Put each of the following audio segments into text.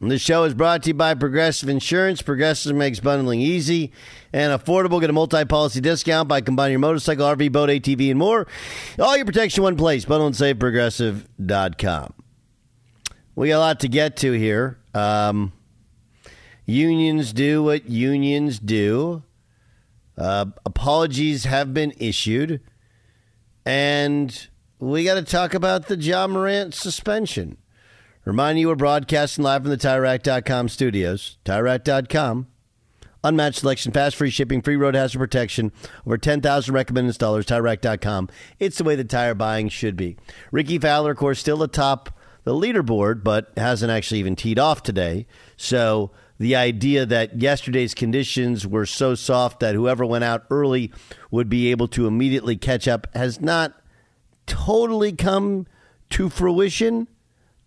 This show is brought to you by Progressive Insurance. Progressive makes bundling easy and affordable. Get a multi-policy discount by combining your motorcycle, RV, boat, ATV, and more. All your protection in one place. Bundle and save progressive.com. We got a lot to get to here. Um, unions do what unions do. Uh, apologies have been issued. And we got to talk about the Ja Morant suspension. Remind you we're broadcasting live from the TireRack.com studios. TireRack.com. Unmatched selection, fast free shipping, free road hazard protection, over 10,000 recommended installers, TireRack.com. It's the way the tire buying should be. Rickie Fowler, of course, still atop the leaderboard, but hasn't actually even teed off today. So the idea that yesterday's conditions were so soft that whoever went out early would be able to immediately catch up has not totally come to fruition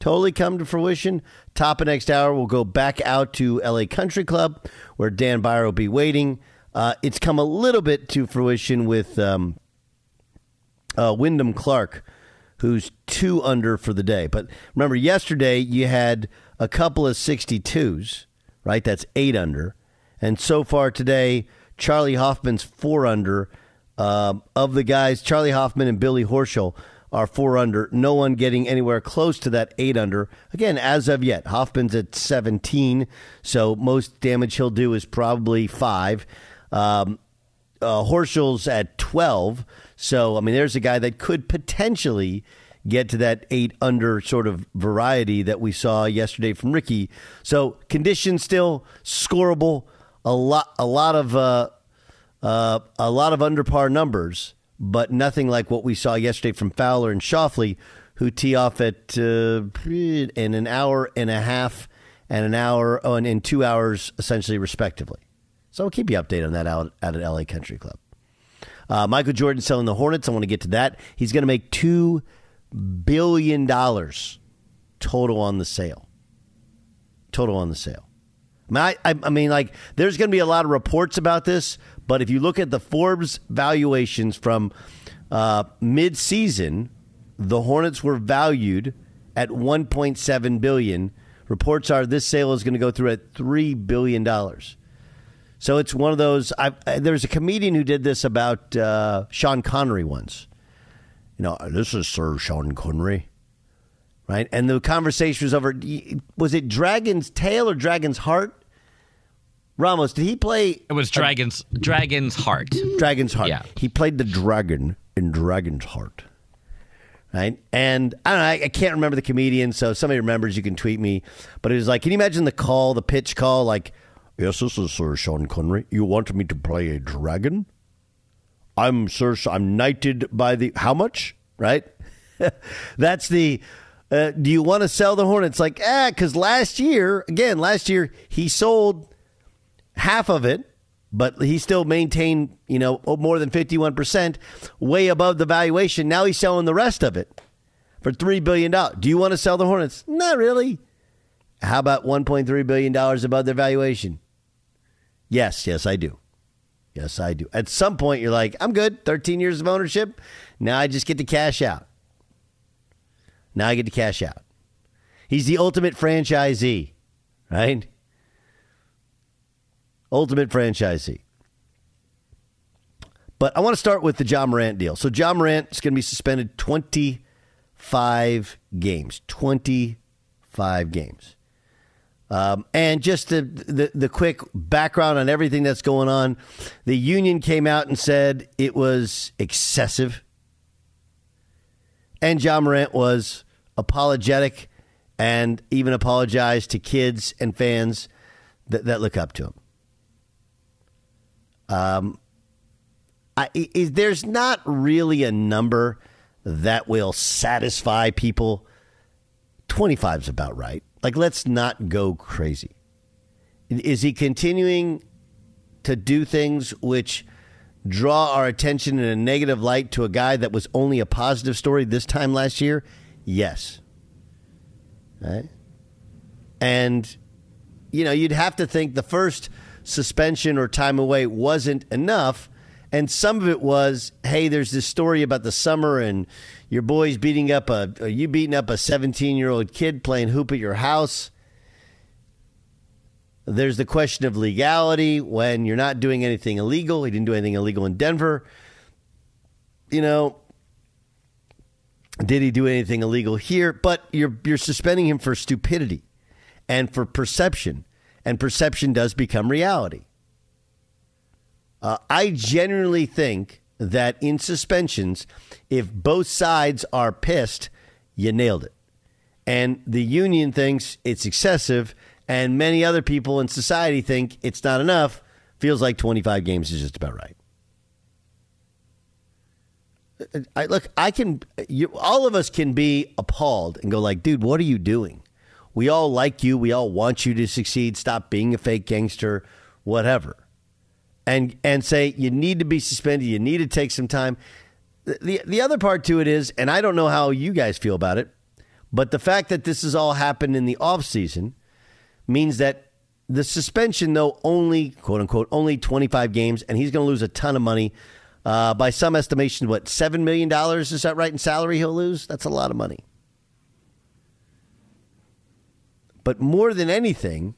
totally come to fruition. Top of next hour, we'll go back out to LA Country Club where Dan Byer will be waiting. Uh, it's come a little bit to fruition with um, uh, Wyndham Clark, who's two under for the day. But remember, yesterday you had a couple of 62s, right? That's eight under. And so far today, Charley Hoffman's four under. Uh, of the guys, Charley Hoffman and Billy Horschel are four under. No one getting anywhere close to that eight under. Again, as of yet, Hoffman's at 17, so most damage he'll do is probably five. Um, uh, Horschel's at 12, so I mean, there's a guy that could potentially get to that eight under sort of variety that we saw yesterday from Rickie. So conditions still scoreable. A lot, a lot of, uh, uh, a lot of under par numbers but nothing like what we saw yesterday from Fowler and Schauffele, who tee off at uh, in an hour and a half and an hour oh, and in two hours, essentially, respectively. So I'll keep you updated on that out, at LA Country Club. Uh, Michael Jordan selling the Hornets. I want to get to that. He's going to make $2 billion total on the sale. Total on the sale. I I, I, I mean, like, there's going to be a lot of reports about this, but if you look at the Forbes valuations from uh, mid-season, the Hornets were valued at 1.7 billion. Reports are this sale is going to go through at three billion dollars. So it's one of those. I, there's a comedian who did this about uh, Sean Connery once. You know, this is Sir Sean Connery, right? And the conversation was over. Was it Dragon's Tail or Dragon's Heart? Ramos, did he play? It was Dragon's a, Dragon's Heart. Dragon's Heart. Yeah. He played the dragon in Dragon's Heart. Right. And I don't know, I, I can't remember the comedian, so if somebody remembers, you can tweet me. But it was like, can you imagine the call, the pitch call? Like, yes, this is Sir Sean Connery. You wanted me to play a dragon? I'm Sir, I'm knighted by the, how much? Right? That's the, uh, do you want to sell the Hornets? Like, ah, because last year, again, last year, he sold half of it, but he still maintained, you know, more than 51%, way above the valuation. Now he's selling the rest of it for $3 billion. Do you want to sell the Hornets? Not really. How about $1.3 billion above their valuation? Yes, yes, I do. Yes, I do. At some point, you're like, I'm good. 13 years of ownership. Now I just get to cash out. Now I get to cash out. He's the ultimate franchisee, right? Ultimate franchisee. But I want to start with the Ja Morant deal. So Ja Morant is going to be suspended 25 games. 25 games. Um, and just the, the, the quick background on everything that's going on, the union came out and said it was excessive, and Ja Morant was apologetic and even apologized to kids and fans that, that look up to him. Um, I, is, there's not really a number that will satisfy people. 25 is about right. Like, let's not go crazy. Is he continuing to do things which draw our attention in a negative light to a guy that was only a positive story this time last year? Yes. Right? And, you know, you'd have to think the first suspension or time away wasn't enough. And some of it was, hey, there's this story about the summer and your boys beating up a, uh, you beating up a 17 year old kid playing hoop at your house. There's the question of legality when you're not doing anything illegal. He didn't do anything illegal in Denver. You know, did he do anything illegal here? But you're you're suspending him for stupidity and for perception and perception does become reality. Uh, I genuinely think that in suspensions, if both sides are pissed, you nailed it. And the union thinks it's excessive, and many other people in society think it's not enough. Feels like 25 games is just about right. I, look, I can. You, all of us can be appalled and go like, "Dude, what are you doing?" We all like you. We all want you to succeed. Stop being a fake gangster, whatever. And and say you need to be suspended. You need to take some time. The the other part to it is, and I don't know how you guys feel about it, but the fact that this has all happened in the off season means that the suspension, though only quote unquote only 25 games, and he's going to lose a ton of money. Uh, by some estimations, what seven million dollars is that right in salary he'll lose? That's a lot of money. But more than anything,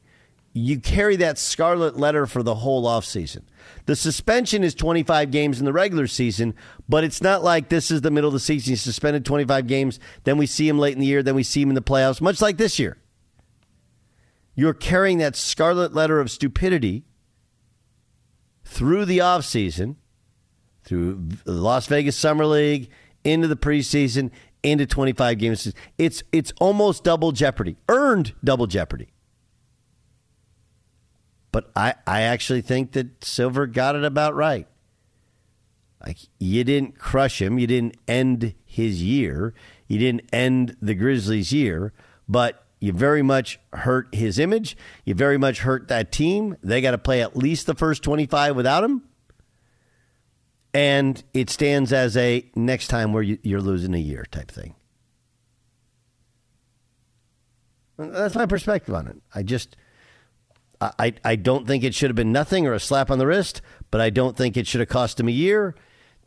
you carry that scarlet letter for the whole offseason. The suspension is 25 games in the regular season, but it's not like this is the middle of the season. He's suspended 25 games, then we see him late in the year, then we see him in the playoffs, much like this year. You're carrying that scarlet letter of stupidity through the offseason, through the Las Vegas Summer League, into the preseason, into 25 games. It's it's almost double jeopardy, earned double jeopardy. But I, I actually think that Silver got it about right. Like you didn't crush him, you didn't end his year, you didn't end the Grizzlies' year, but you very much hurt his image. You very much hurt that team. They got to play at least the first 25 without him and it stands as a next time where you, are losing a year type thing. That's my perspective on it. I just, I, I don't think it should have been nothing or a slap on the wrist, but I don't think it should have cost him a year.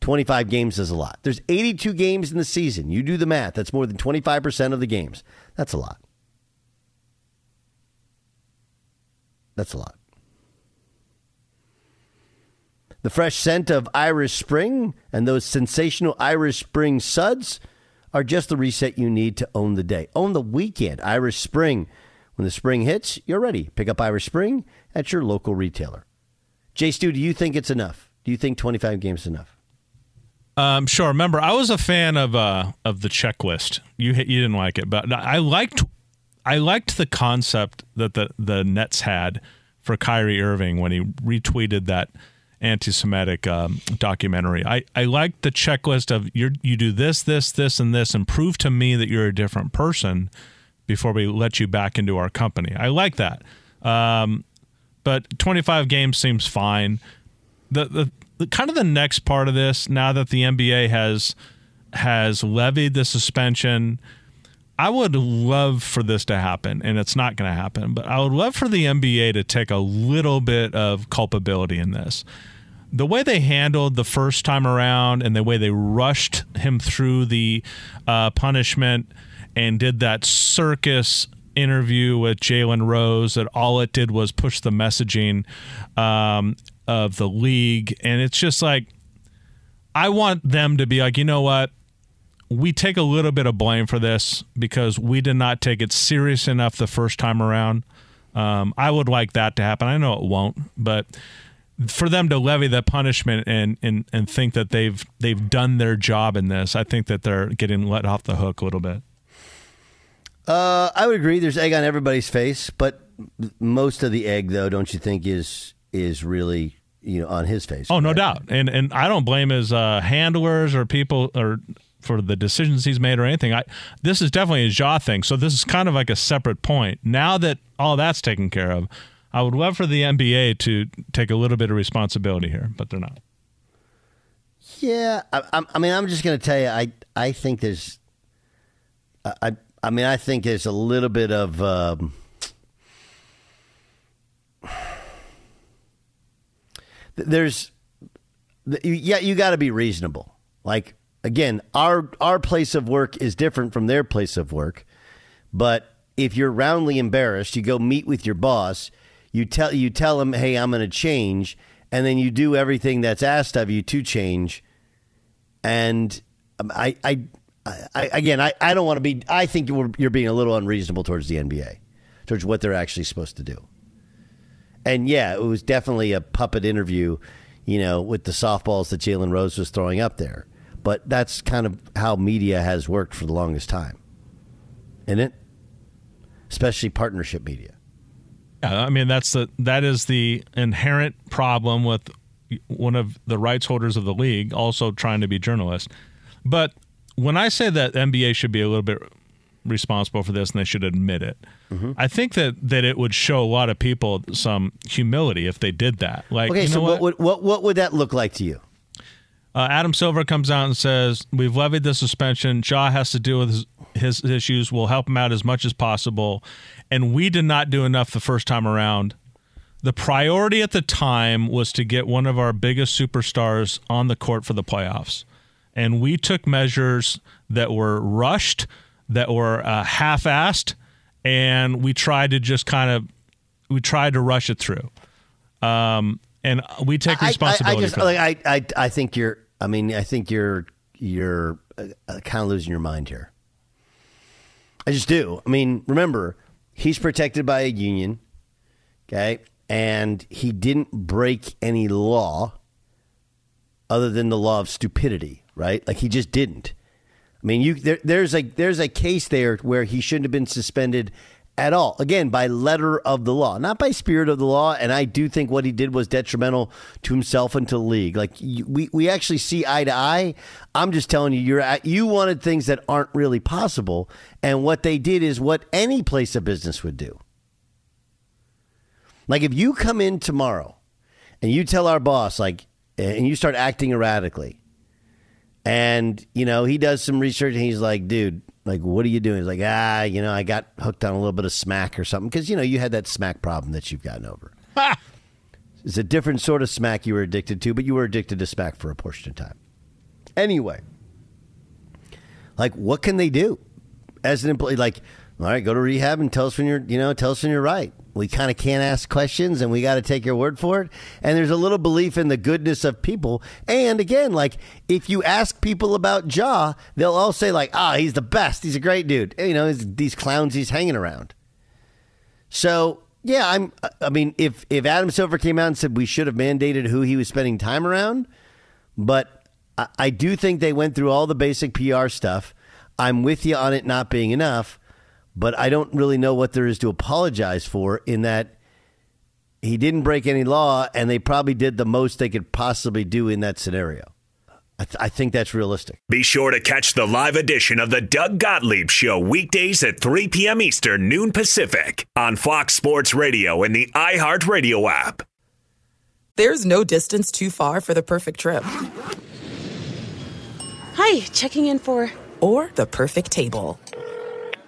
25 games is a lot. There's 82 games in the season. You do the math. That's more than 25% of the games. That's a lot. That's a lot. The fresh scent of Irish Spring and those sensational Irish Spring suds are just the reset you need to own the day. Own the weekend. Irish Spring. When the spring hits, you're ready. Pick up Irish Spring at your local retailer. Jay Stu, do you think it's enough? Do you think 25 games is enough? Um, sure. Remember, I was a fan of uh, of the checklist. You you didn't like it, but I liked I liked the concept that the the Nets had for Kyrie Irving when he retweeted that anti-Semitic um, documentary. I, I liked the checklist of you you do this, this, this, and this, and prove to me that you're a different person before we let you back into our company. I like that. Um, but 25 games seems fine. The, the the kind of the next part of this now that the NBA has has levied the suspension. I would love for this to happen, and it's not going to happen, but I would love for the NBA to take a little bit of culpability in this. The way they handled the first time around and the way they rushed him through the uh, punishment and did that circus interview with Jalen Rose that all it did was push the messaging um, of the league. And it's just like, I want them to be like, you know what? We take a little bit of blame for this because we did not take it serious enough the first time around. Um, I would like that to happen. I know it won't, but for them to levy that punishment and, and and think that they've they've done their job in this, I think that they're getting let off the hook a little bit. Uh, I would agree. There's egg on everybody's face, but most of the egg, though, don't you think is is really you know on his face? Oh, no doubt. And and I don't blame his uh, handlers or people or for the decisions he's made or anything. I this is definitely a Ja thing. So this is kind of like a separate point. Now that all that's taken care of, I would love for the NBA to take a little bit of responsibility here, but they're not. Yeah, I, I mean, I'm just going to tell you, I I think there's, I I mean, I think there's a little bit of. Um, there's, yeah, you got to be reasonable. Like again, our our place of work is different from their place of work, but if you're roundly embarrassed, you go meet with your boss. You tell you tell him, "Hey, I'm going to change," and then you do everything that's asked of you to change. And um, I, I, I again, I, I don't want to be. I think you're, you're being a little unreasonable towards the NBA, towards what they're actually supposed to do. And yeah, it was definitely a puppet interview, you know, with the softballs that Jalen Rose was throwing up there. But that's kind of how media has worked for the longest time, isn't it? Especially partnership media. Yeah, I mean that's the that is the inherent problem with one of the rights holders of the league also trying to be journalist. But when I say that NBA should be a little bit responsible for this and they should admit it, mm-hmm. I think that that it would show a lot of people some humility if they did that. Like, okay, you know so what? what would what, what would that look like to you? Uh, Adam Silver comes out and says, "We've levied the suspension. Ja has to deal with his, his issues. We'll help him out as much as possible, and we did not do enough the first time around. The priority at the time was to get one of our biggest superstars on the court for the playoffs, and we took measures that were rushed, that were uh, half-assed, and we tried to just kind of we tried to rush it through." Um, and we take responsibility. I, I, I just, like, I, I, I think you're I mean, I think you're you're uh, kind of losing your mind here. I just do. I mean, remember, he's protected by a union, okay, and he didn't break any law other than the law of stupidity, right? Like he just didn't. I mean, you there, there's a there's a case there where he shouldn't have been suspended at all. Again, by letter of the law, not by spirit of the law. And I do think what he did was detrimental to himself and to the league. Like we, we actually see eye to eye. I'm just telling you, you're at, you wanted things that aren't really possible, and what they did is what any place of business would do. Like if you come in tomorrow and you tell our boss like, and you start acting erratically, And, you know, he does some research and he's like, dude, like, what are you doing? He's like, ah, you know, I got hooked on a little bit of smack or something. Because, you know, you had that smack problem that you've gotten over. it's a different sort of smack you were addicted to, but you were addicted to smack for a portion of time. Anyway, like, what can they do as an employee? Like, all right, go to rehab and tell us when you're, you know, tell us when you're right. We kind of can't ask questions and we got to take your word for it. And there's a little belief in the goodness of people. And again, like if you ask people about Ja, they'll all say like, "Ah, he's the best. He's a great dude." You know, these clowns he's hanging around. So yeah, I'm. I mean, if if Adam Silver came out and said we should have mandated who he was spending time around, but I, I do think they went through all the basic PR stuff. I'm with you on it not being enough but I don't really know what there is to apologize for in that he didn't break any law and they probably did the most they could possibly do in that scenario. I, th- I, think that's realistic. Be sure to catch the live edition of the Doug Gottlieb Show weekdays at 3 p.m. Eastern, noon Pacific on Fox Sports Radio and the iHeartRadio app. There's no distance too far for the perfect trip. Hi, checking in for. Or the perfect table.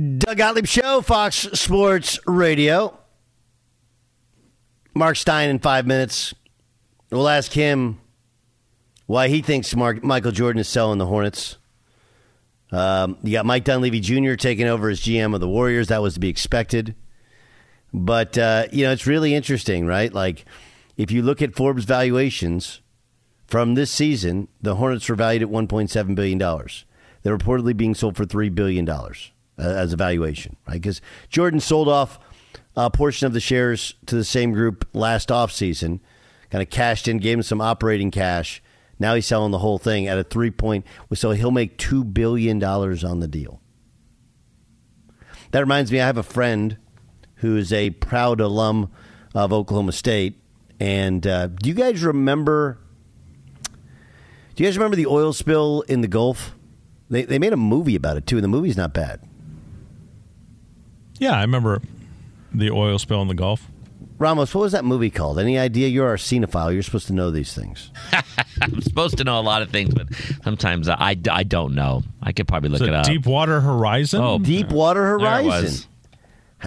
Doug Gottlieb Show, Fox Sports Radio. Marc Stein in five minutes. We'll ask him why he thinks Mark, Michael Jordan is selling the Hornets. Um, you got Mike Dunleavy Jr. taking over as GM of the Warriors. That was to be expected. But, uh, you know, it's really interesting, right? Like, if you look at Forbes valuations from this season, the Hornets were valued at $1.7 billion. They're reportedly being sold for $3 billion uh, as a valuation, right? Because Jordan sold off a portion of the shares to the same group last offseason, kind of cashed in, gave him some operating cash. Now he's selling the whole thing at a three point, so he'll make $2 billion on the deal. That reminds me, I have a friend who's a proud alum of Oklahoma State. And uh, do you guys remember? Do you guys remember the oil spill in the Gulf? They, they made a movie about it too, and the movie's not bad. Yeah, I remember the oil spill in the Gulf. Ramos, what was that movie called? Any idea? You're our cinephile. You're supposed to know these things. I'm supposed to know a lot of things, but sometimes I, I don't know. I could probably look Is it it up. Deepwater Horizon? Oh, Deepwater There Horizon.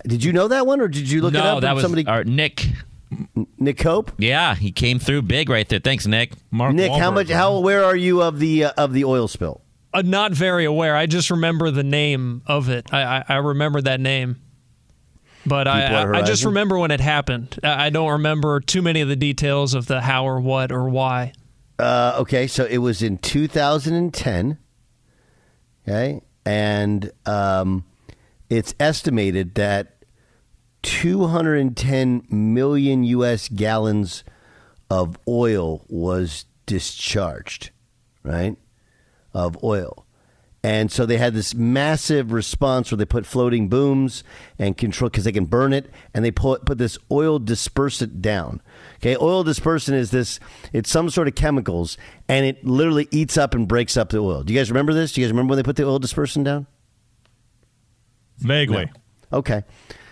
Did you know that one, or did you look it no, up? that was somebody. uh, Nick. Nick Koop. Yeah, he came through big right there. Thanks, Nick. Mark Nick, how much? How aware are you of the uh, of the oil spill? Uh, not very aware. I just remember the name of it. I I, I remember that name, but I, I I just remember when it happened. I I don't remember too many of the details of the how or what or why. Uh, okay, so it was in 2010. Okay, and um, it's estimated that 210 million U.S. gallons of oil was discharged, right? Of oil. And so they had this massive response where they put floating booms and control because they can burn it, and they put put this oil dispersant down. Okay, oil dispersant is this; it's some sort of chemicals, and it literally eats up and breaks up the oil. Do you guys remember this? Do you guys remember when they put the oil dispersant down? Vaguely. Okay.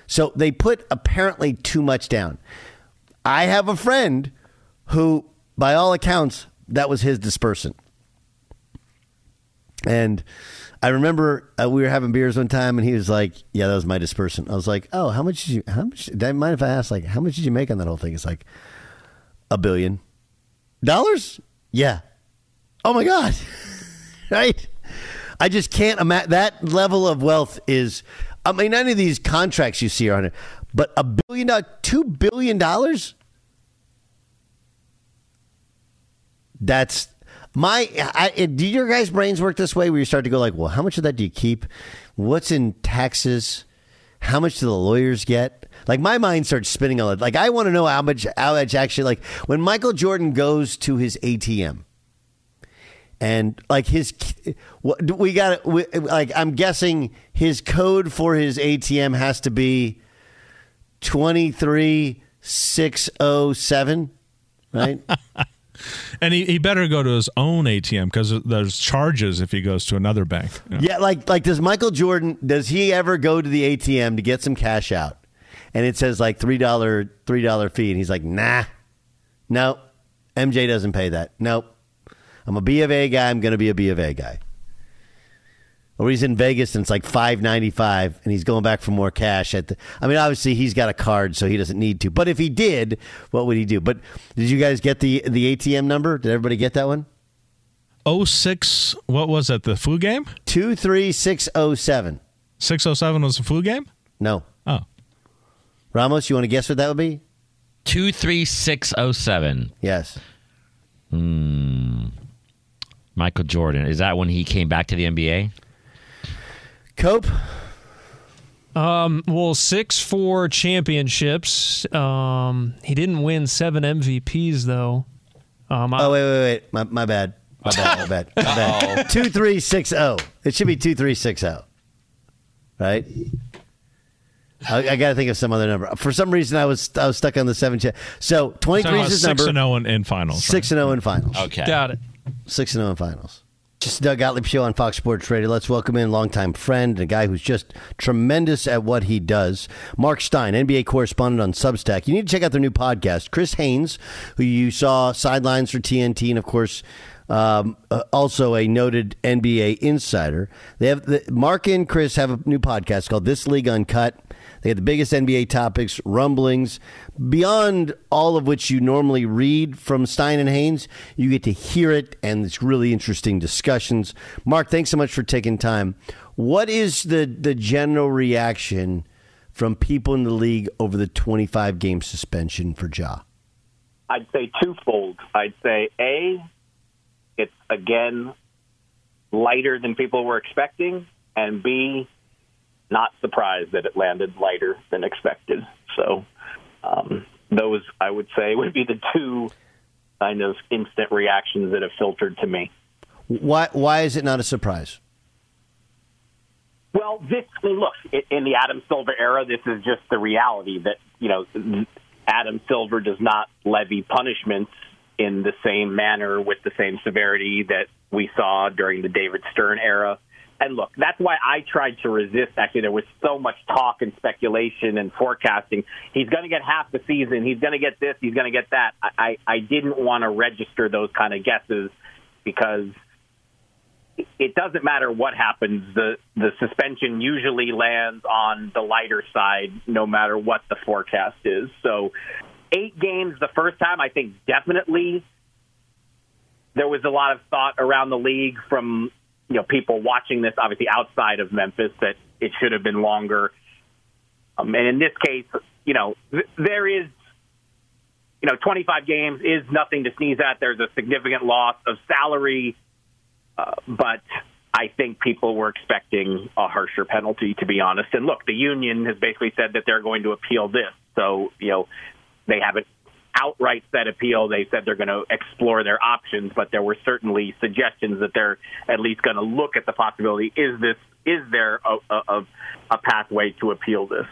So they put apparently too much down. I have a friend who, by all accounts, that was his dispersant. And I remember uh, we were having beers one time, and he was like, "Yeah, that was my dispersant." I was like, "Oh, how much did you? How much? Do I mind if I ask? Like, how much did you make on that whole thing?" It's like a billion dollars. Yeah. Oh my god. right. I just can't imagine that level of wealth is. I mean, none of these contracts you see are on it, but a billion dollars, two billion dollars. That's my. I, do your guys' brains work this way, where you start to go like, well, how much of that do you keep? What's in taxes? How much do the lawyers get? Like my mind starts spinning all. Like I want to know how much. How much actually? Like when Michael Jordan goes to his ATM and like his we got like i'm guessing his code for his atm has to be 23607 right And he, he better go to his own ATM because there's charges if he goes to another bank. you know. yeah like like does michael jordan does he ever go to the atm to get some cash out? And it says like three dollar three dollar fee. And he's like nah. No mj doesn't pay that. Nope. I'm a b of a guy. I'm gonna be a b of a guy or he's in Vegas and it's like five ninety five, and he's going back for more cash. At the, I mean, obviously he's got a card, so he doesn't need to. But if he did, what would he do? But did you guys get the the ATM number? Did everybody get that one? 06, what was that, the flu game? Two three six zero seven. 607 was the flu game? No. Oh. Ramos, you want to guess what that would be? 23607. Yes. Hmm. Michael Jordan. Is that when he came back to the NBA? Koop. Um, well, six four championships. Um, he didn't win seven MVPs though. Um, I- Oh wait, wait, wait. My, my bad. My bad. My bad. My bad. Two three six zero. It should be two three six zero. Right. I, I got to think of some other number. For some reason, I was I was stuck on the seven. Cha- so twenty three is his 6 number. and 0 in, in finals. Six and zero in finals. Okay. got it. Six and zero in finals. Just Doug Gottlieb show on Fox Sports Radio. Let's welcome in longtime friend, a guy who's just tremendous at what he does. Marc Stein, NBA correspondent on Substack. You need to check out their new podcast. Chris Haynes, who you saw sidelines for TNT, and of course, um, uh, also a noted NBA insider. They have the, Marc and Chris have a new podcast called This League Uncut. They have the biggest NBA topics, rumblings, beyond all of which you normally read from Stein and Haynes. You get to hear it, and it's really interesting discussions. Marc, thanks so much for taking time. What is the the general reaction from people in the league over the 25 game suspension for Ja? I'd say twofold. I'd say A, it's again lighter than people were expecting, and B, not surprised that it landed lighter than expected. So um, those, I would say, would be the two kind of instant reactions that have filtered to me. Why why is it not a surprise? Well, this I mean, look in the Adam Silver era. This is just the reality that you know Adam Silver does not levy punishments in the same manner with the same severity that we saw during the David Stern era. And look, that's why I tried to resist. Actually, there was so much talk and speculation and forecasting. He's going to get half the season. He's going to get this. He's going to get that. I, I, I didn't want to register those kind of guesses because it doesn't matter what happens. The the suspension usually lands on the lighter side, no matter what the forecast is. So, eight games the first time, I think definitely there was a lot of thought around the league from you know people watching this, obviously outside of Memphis, that it should have been longer. Um, and in this case, you know, th- there is, you know, 25 games is nothing to sneeze at. There's a significant loss of salary, uh, but I think people were expecting a harsher penalty, to be honest. And look, the union has basically said that they're going to appeal this. So, you know, they haven't outright said appeal. They said they're going to explore their options, but there were certainly suggestions that they're at least going to look at the possibility: is this is there a, a, a pathway to appeal this?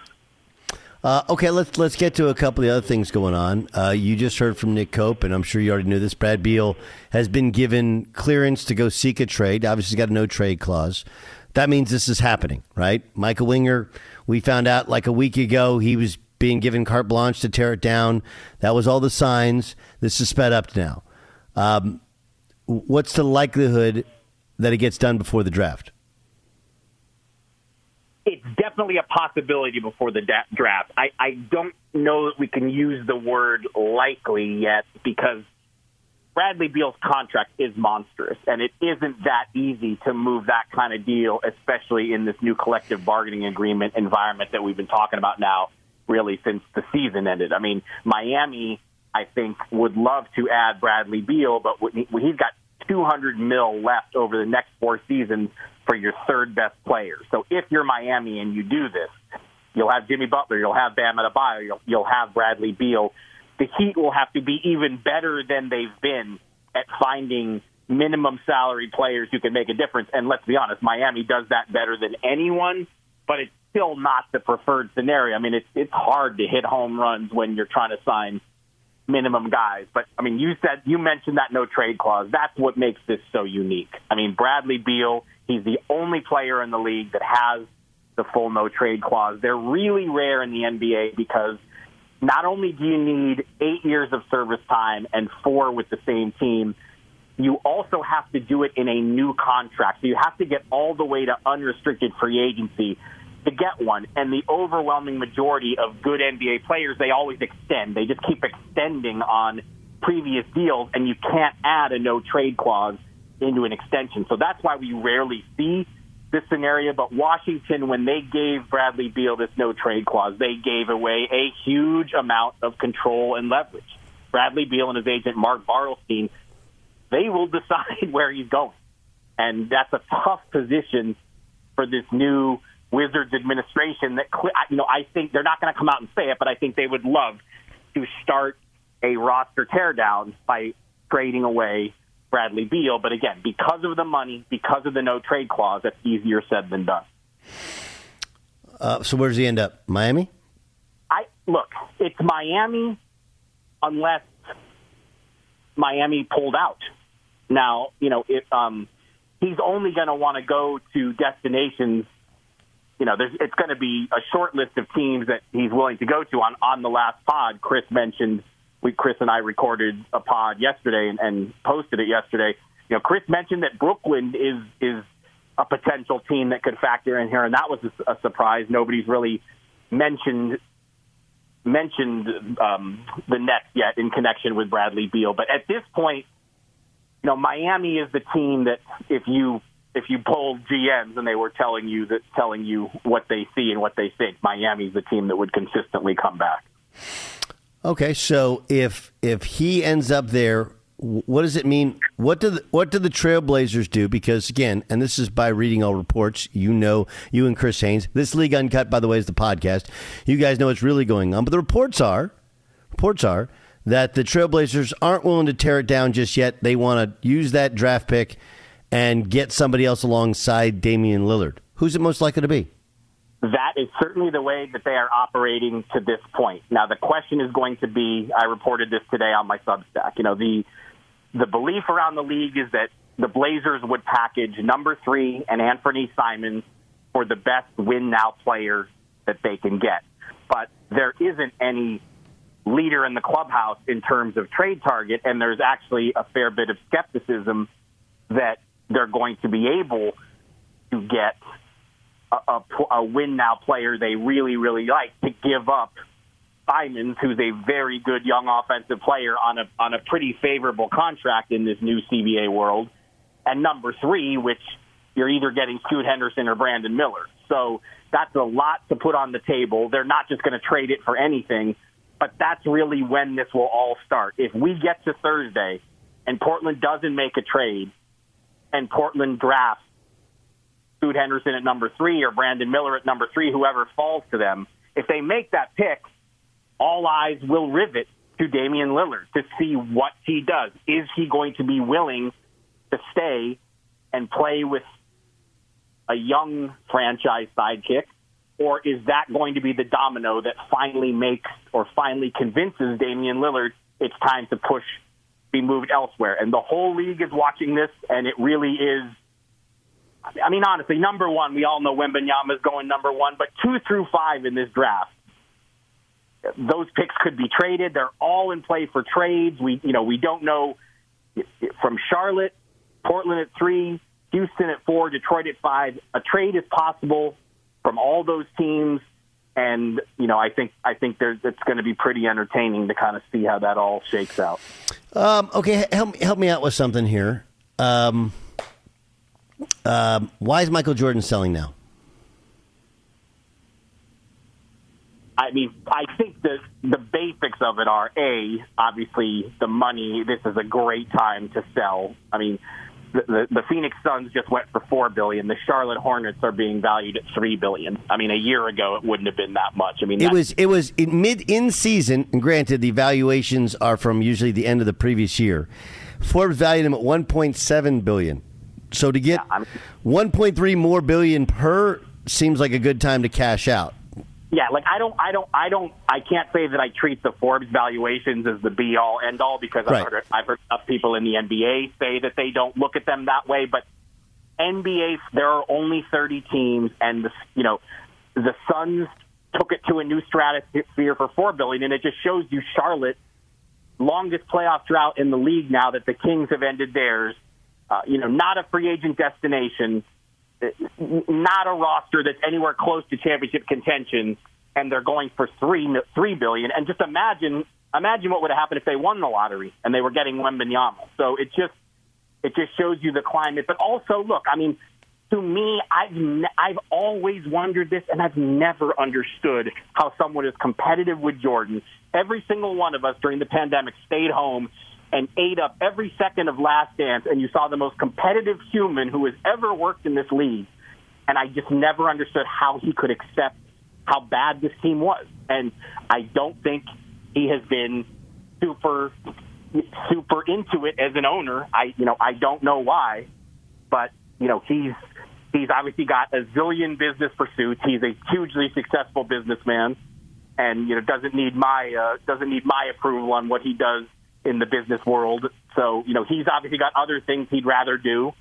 Uh, okay, let's let's get to a couple of the other things going on. Uh, you just heard from Nick Koop, and I'm sure you already knew this. Brad Beal has been given clearance to go seek a trade. Obviously, he's got a no trade clause. That means this is happening, right? Michael Winger, we found out like a week ago he was being given carte blanche to tear it down. That was all the signs. This is sped up now. Um, what's the likelihood that it gets done before the draft? It's definitely a possibility before the da- draft. I, I don't know that we can use the word likely yet because Bradley Beal's contract is monstrous, and it isn't that easy to move that kind of deal, especially in this new collective bargaining agreement environment that we've been talking about now really since the season ended. I mean, Miami, I think, would love to add Bradley Beal, but he's got 200 mil left over the next four seasons for your third best player. So if you're Miami and you do this, you'll have Jimmy Butler, you'll have Bam Adebayo, you'll, you'll have Bradley Beal. The Heat will have to be even better than they've been at finding minimum salary players who can make a difference. And let's be honest, Miami does that better than anyone, but it's still not the preferred scenario. I mean, it's it's hard to hit home runs when you're trying to sign minimum guys. But I mean, you said you mentioned that no trade clause. That's what makes this so unique. I mean, Bradley Beal, he's the only player in the league that has the full no trade clause. They're really rare in the NBA because not only do you need eight years of service time and four with the same team, you also have to do it in a new contract. So you have to get all the way to unrestricted free agency to get one. And the overwhelming majority of good NBA players, they always extend. They just keep extending on previous deals, and you can't add a no trade clause into an extension. So that's why we rarely see this scenario. But Washington, when they gave Bradley Beal this no trade clause, they gave away a huge amount of control and leverage. Bradley Beal and his agent Mark Bartelstein, they will decide where he's going. And that's a tough position for this new Wizards administration that you know I think they're not going to come out and say it, but I think they would love to start a roster teardown by trading away Bradley Beal. But again, because of the money, because of the no trade clause, that's easier said than done. Uh, so where does he end up? Miami? I look, it's Miami unless Miami pulled out. Now, you know, if um, he's only going to want to go to destinations you know, there's, it's going to be a short list of teams that he's willing to go to. On on the last pod, Chris mentioned we Chris and I recorded a pod yesterday and, and posted it yesterday. You know, Chris mentioned that Brooklyn is is a potential team that could factor in here, and that was a, a surprise. Nobody's really mentioned mentioned um, the Nets yet in connection with Bradley Beal, but at this point, you know, Miami is the team that if you if you polled GMs and they were telling you that telling you what they see and what they think, Miami's the team that would consistently come back. Okay, so if if he ends up there, what does it mean? What do the, what do the Trailblazers do? Because again, and this is by reading all reports. You know, you and Chris Haynes. This league uncut, by the way, is the podcast. You guys know what's really going on, but the reports are reports are that the Trailblazers aren't willing to tear it down just yet. They want to use that draft pick and get somebody else alongside Damian Lillard? Who's it most likely to be? That is certainly the way that they are operating to this point. Now, the question is going to be I reported this today on my Substack. You know, the the belief around the league is that the Blazers would package number three and Anfernee Simons for the best win now player that they can get. But there isn't any leader in the clubhouse in terms of trade target, and there's actually a fair bit of skepticism that they're going to be able to get a, a, a win now player they really, really like to give up Simons, who's a very good young offensive player on a on a pretty favorable contract in this new CBA world, and number three, which you're either getting Scoot Henderson or Brandon Miller. So that's a lot to put on the table. They're not just going to trade it for anything, but that's really when this will all start. If we get to Thursday and Portland doesn't make a trade, and Portland drafts Scoot Henderson at number three or Brandon Miller at number three, whoever falls to them, if they make that pick, all eyes will rivet to Damian Lillard to see what he does. Is he going to be willing to stay and play with a young franchise sidekick? Or is that going to be the domino that finally makes or finally convinces Damian Lillard it's time to push, be moved elsewhere? And the whole league is watching this, and it really is. I mean, honestly, number one, we all know Wembanyama is going number one, but two through five in this draft, those picks could be traded. They're all in play for trades. We, you know, we don't know from Charlotte, Portland at three, Houston at four, Detroit at five. A trade is possible from all those teams, and you know, I think I think there's it's going to be pretty entertaining to kind of see how that all shakes out. Um, okay, help help me out with something here. Um, um, why is Michael Jordan selling now? I mean, I think the the basics of it are a obviously the money. This is a great time to sell. I mean, the, the, the Phoenix Suns just went for four billion. The Charlotte Hornets are being valued at three billion. I mean, a year ago it wouldn't have been that much. I mean, it was it was in mid in season. And granted, the valuations are from usually the end of the previous year. Forbes valued him at one point seven billion. So to get yeah, one point three more billion per seems like a good time to cash out. Yeah, like I don't, I don't, I don't, I can't say that I treat the Forbes valuations as the be all end all because right. I've heard I've heard enough people in the NBA say that they don't look at them that way. But NBA, there are only 30 teams, and the you know the Suns took it to a new stratosphere for four billion, and it just shows you Charlotte longest playoff drought in the league now that the Kings have ended theirs. Uh, you know, not a free agent destination not a roster that's anywhere close to championship contention, and they're going for three three billion. And just imagine imagine what would have happened if they won the lottery and they were getting Wembanyama. So it just it just shows you the climate. But also, look, I mean, to me, I've ne- I've always wondered this, and I've never understood how someone is competitive with Jordan. Every single one of us during the pandemic stayed home and ate up every second of Last Dance, and you saw the most competitive human who has ever worked in this league. And I just never understood how he could accept how bad this team was. And I don't think he has been super super into it as an owner. I you know I don't know why, but you know he's he's obviously got a zillion business pursuits. He's a hugely successful businessman, and you know doesn't need my uh, doesn't need my approval on what he does in the business world. So, you know, he's obviously got other things he'd rather do,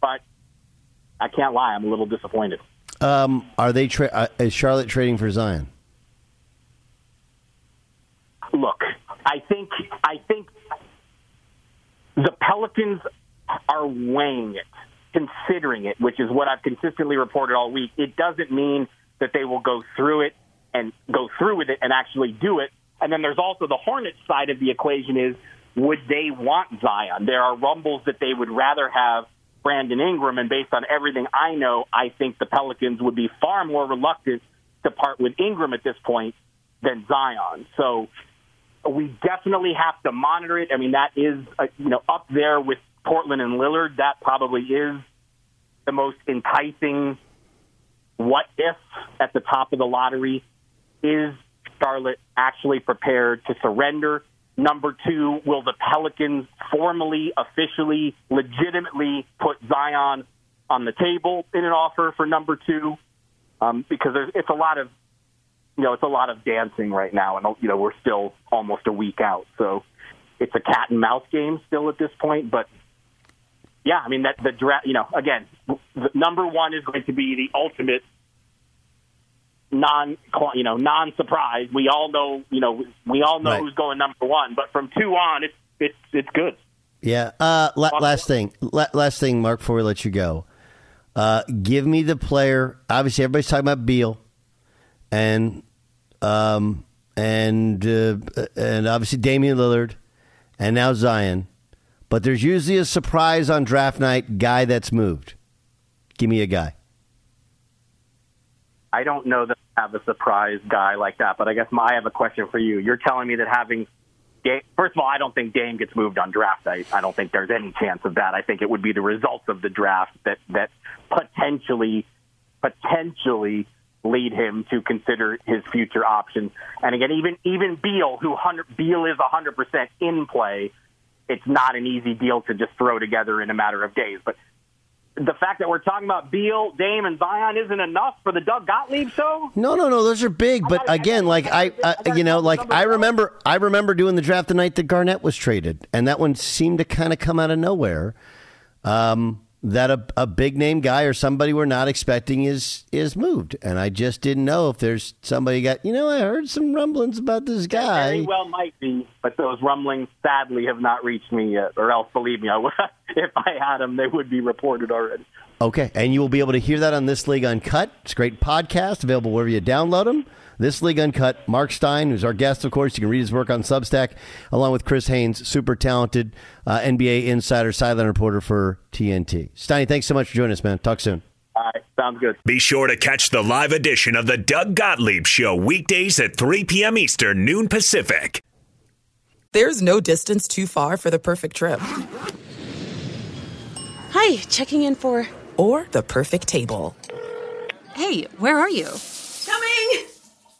but I can't lie, I'm a little disappointed. Um, are they tra- uh, is Charlotte trading for Zion? Look, I think I think the Pelicans are weighing it, considering it, which is what I've consistently reported all week. It doesn't mean that they will go through it and go through with it and actually do it and then there's also the Hornets side of the equation is would they want Zion? There are rumbles that they would rather have Brandon Ingram, and based on everything I know, I think the Pelicans would be far more reluctant to part with Ingram at this point than Zion. So we definitely have to monitor it. I mean, that is uh, you know up there with Portland and Lillard. That probably is the most enticing. What if at the top of the lottery is Charlotte actually prepared to surrender? Number two, will the Pelicans formally, officially, legitimately put Zion on the table in an offer for number two? Um, because it's a lot of, you know, it's a lot of dancing right now, and you know we're still almost a week out, so it's a cat and mouse game still at this point. But yeah, I mean that the draft. You know, again, the number one is going to be the ultimate non, you know, non surprise. We all know, you know, we all know Right. who's going number one. But from two on, it's it's it's good. Yeah. Uh, la- last thing. La- last thing, Marc. Before we let you go, uh, give me the player. Obviously, everybody's talking about Beal, and um, and uh, and obviously Damian Lillard, and now Zion. But there's usually a surprise on draft night guy that's moved. Give me a guy. I don't know that have a surprise guy like that, but I guess I have a question for you. You're telling me that having Da- First of all, I don't think Dame gets moved on draft night. I don't think there's any chance of that. I think it would be the results of the draft that that potentially potentially lead him to consider his future options. And again, even even Beal, who Beal is 100 percent in play, it's not an easy deal to just throw together in a matter of days. But the fact that we're talking about Beal, Dame, and Zion isn't enough for the Doug Gottlieb show. No, no, no. Those are big, but again, like I, I you know, like I remember, I remember doing the draft the night that Garnett was traded, and that one seemed to kind of come out of nowhere. Um, that a, a big name guy or somebody we're not expecting is is moved, and I just didn't know if there's somebody got. You know, I heard some rumblings about this guy. Very well might be, but those rumblings sadly have not reached me yet. Or else, believe me, I would, if I had them, they would be reported already. Okay, and you will be able to hear that on This League Uncut. It's a great podcast available wherever you download them. This League Uncut. Marc Stein, who's our guest, of course, you can read his work on Substack, along with Chris Haynes, super talented uh, NBA insider, sideline reporter for TNT. Steiny, thanks so much for joining us, man. Talk soon. All right, sounds good. Be sure to catch the live edition of the Doug Gottlieb Show weekdays at 3 p.m. Eastern, noon Pacific. There's no distance too far for the perfect trip. Hi, checking in for. Or the perfect table. Hey, where are you? Coming!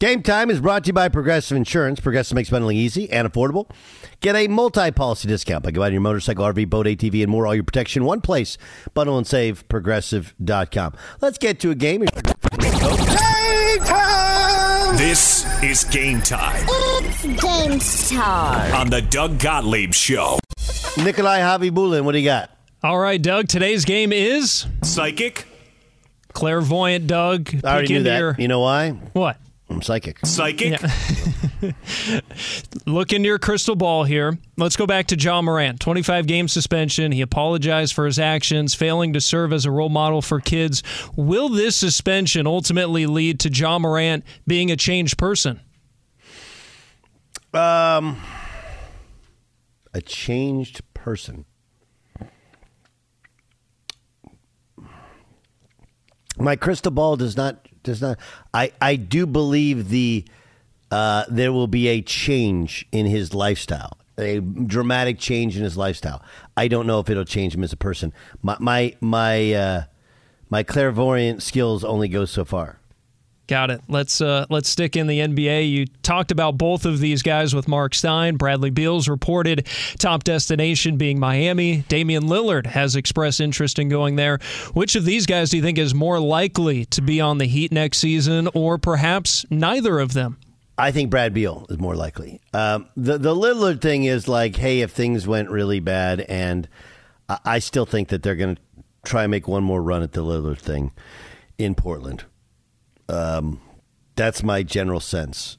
Game Time is brought to you by Progressive Insurance. Progressive makes bundling easy and affordable. Get a multi-policy discount by combining your motorcycle, RV, boat, ATV, and more. All your protection in one place. Bundle and save. Progressive.com. Let's get to a game. Game time! This is game time It's game time. on the Doug Gottlieb Show. Nikolai Khabibulin, what do you got? All right, Doug. Today's game is Psychic. clairvoyant. Doug, I already knew that. your- You know why? What? I'm psychic. Psychic. Look into your crystal ball here. Let's go back to Ja Morant. 25 game suspension. He apologized for his actions, failing to serve as a role model for kids. Will this suspension ultimately lead to Ja Morant being a changed person? Um, a changed person. My crystal ball does not does not. I I do believe the uh, there will be a change in his lifestyle, a dramatic change in his lifestyle. I don't know if it'll change him as a person. My my my uh, my clairvoyant skills only go so far. Got it. Let's uh, let's stick in the NBA. You talked about both of these guys with Marc Stein. Bradley Beal's reported top destination being Miami. Damian Lillard has expressed interest in going there. Which of these guys do you think is more likely to be on the Heat next season, or perhaps neither of them? I think Brad Beal is more likely. Um, the the Lillard thing is like, hey, if things went really bad, and I, I still think that they're going to try and make one more run at the Lillard thing in Portland. Um, that's my general sense,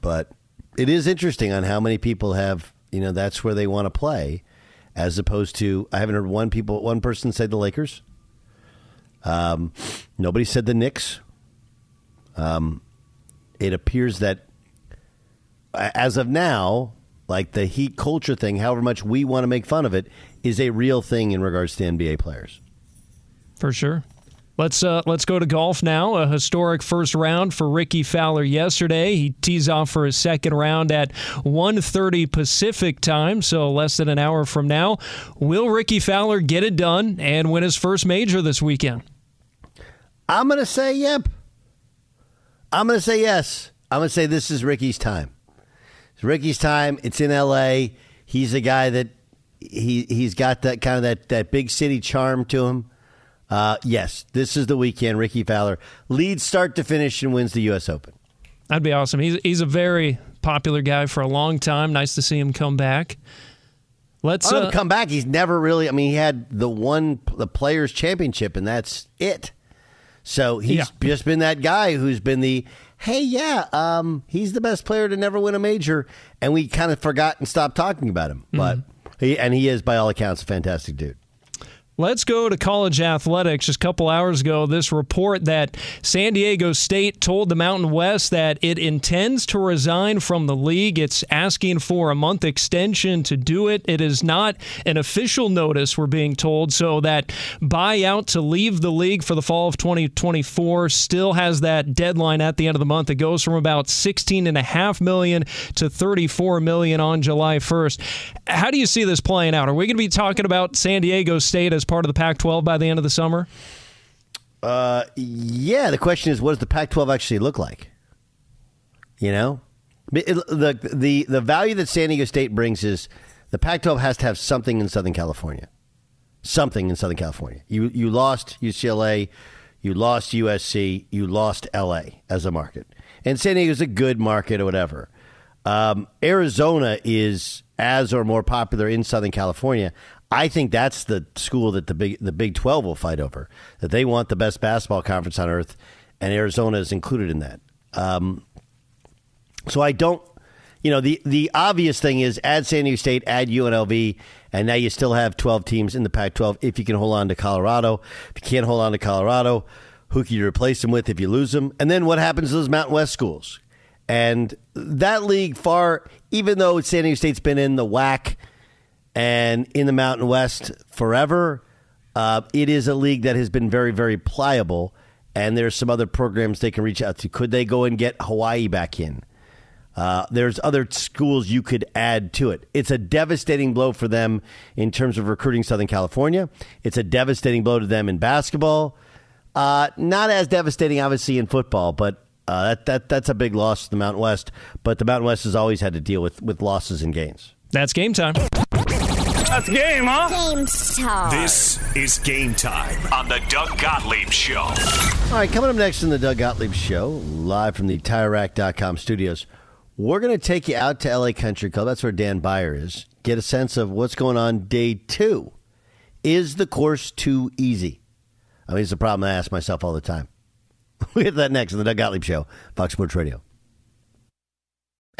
but it is interesting on how many people have you know that's where they want to play, as opposed to I haven't heard one people one person say the Lakers. Um, nobody said the Knicks. Um, it appears that as of now, like the Heat culture thing, however much we want to make fun of it, is a real thing in regards to NBA players. For sure. Let's uh, let's go to golf now. A historic first round for Rickie Fowler yesterday. He tees off for his second round at 1:30 Pacific time, so less than an hour from now. Will Rickie Fowler get it done and win his first major this weekend? I'm going to say yep. I'm going to say yes. I'm going to say this is Rickie's time. It's Rickie's time. It's in L.A. He's a guy that he he's got that kind of that that big city charm to him. Uh, yes, this is the weekend. Rickie Fowler leads start to finish and wins the U.S. Open. That'd be awesome. He's he's a very popular guy for a long time. Nice to see him come back. Let's uh, come back. He's never really. I mean, he had the one the Players Championship, and that's it. So he's Yeah. just been that guy who's been the hey, yeah, um, he's the best player to never win a major, and we kind of forgot and stopped talking about him. But he and he is by all accounts a fantastic dude. Let's go to college athletics. Just a couple hours ago, this report that San Diego State told the Mountain West that it intends to resign from the league. It's asking for a month extension to do it. It is not an official notice, we're being told. So that buyout to leave the league for the fall of 2024 still has that deadline at the end of the month. It goes from about 16.5 million to 34 million on July 1st. How do you see this playing out? Are we going to be talking about San Diego State as part of the Pac 12 by the end of the summer? Uh, yeah. The question is, what does the Pac-12 actually look like? You know, It- the the the value that San Diego State brings is the Pac-12 has to have something in Southern California, something in Southern California. You you lost UCLA, you lost USC, you lost LA as a market, and San Diego is a good market or whatever. Um, Arizona is as or more popular in Southern California. I think that's the school that the big the Big Twelve will fight over. That they want the best basketball conference on earth, and Arizona is included in that. Um, so I don't, you know, the the obvious thing is add San Diego State, add UNLV, and now you still have twelve teams in the Pac-12. If you can hold on to Colorado, if you can't hold on to Colorado, who can you replace them with if you lose them? And then what happens to those Mountain West schools? And that league, far even though San Diego State's been in the WAC and in the Mountain West forever, uh, it is a league that has been very, very pliable. And there's some other programs they can reach out to. Could they go and get Hawaii back in? Uh, there's other schools you could add to it. It's a devastating blow for them in terms of recruiting Southern California. It's a devastating blow to them in basketball. Uh, not as devastating, obviously, in football, but uh, that, that that's a big loss to the Mountain West. But the Mountain West has always had to deal with, with losses and gains. That's game time. That's game, huh? Game time. This is game time on the Doug Gottlieb Show. All right, coming up next in the Doug Gottlieb Show, live from the TireRack.com studios, we're going to take you out to LA Country Club. That's where Dan Byer is. Get a sense of what's going on day two. Is the course too easy? I mean, it's a problem I ask myself all the time. We'll get that next on the Doug Gottlieb Show, Fox Sports Radio.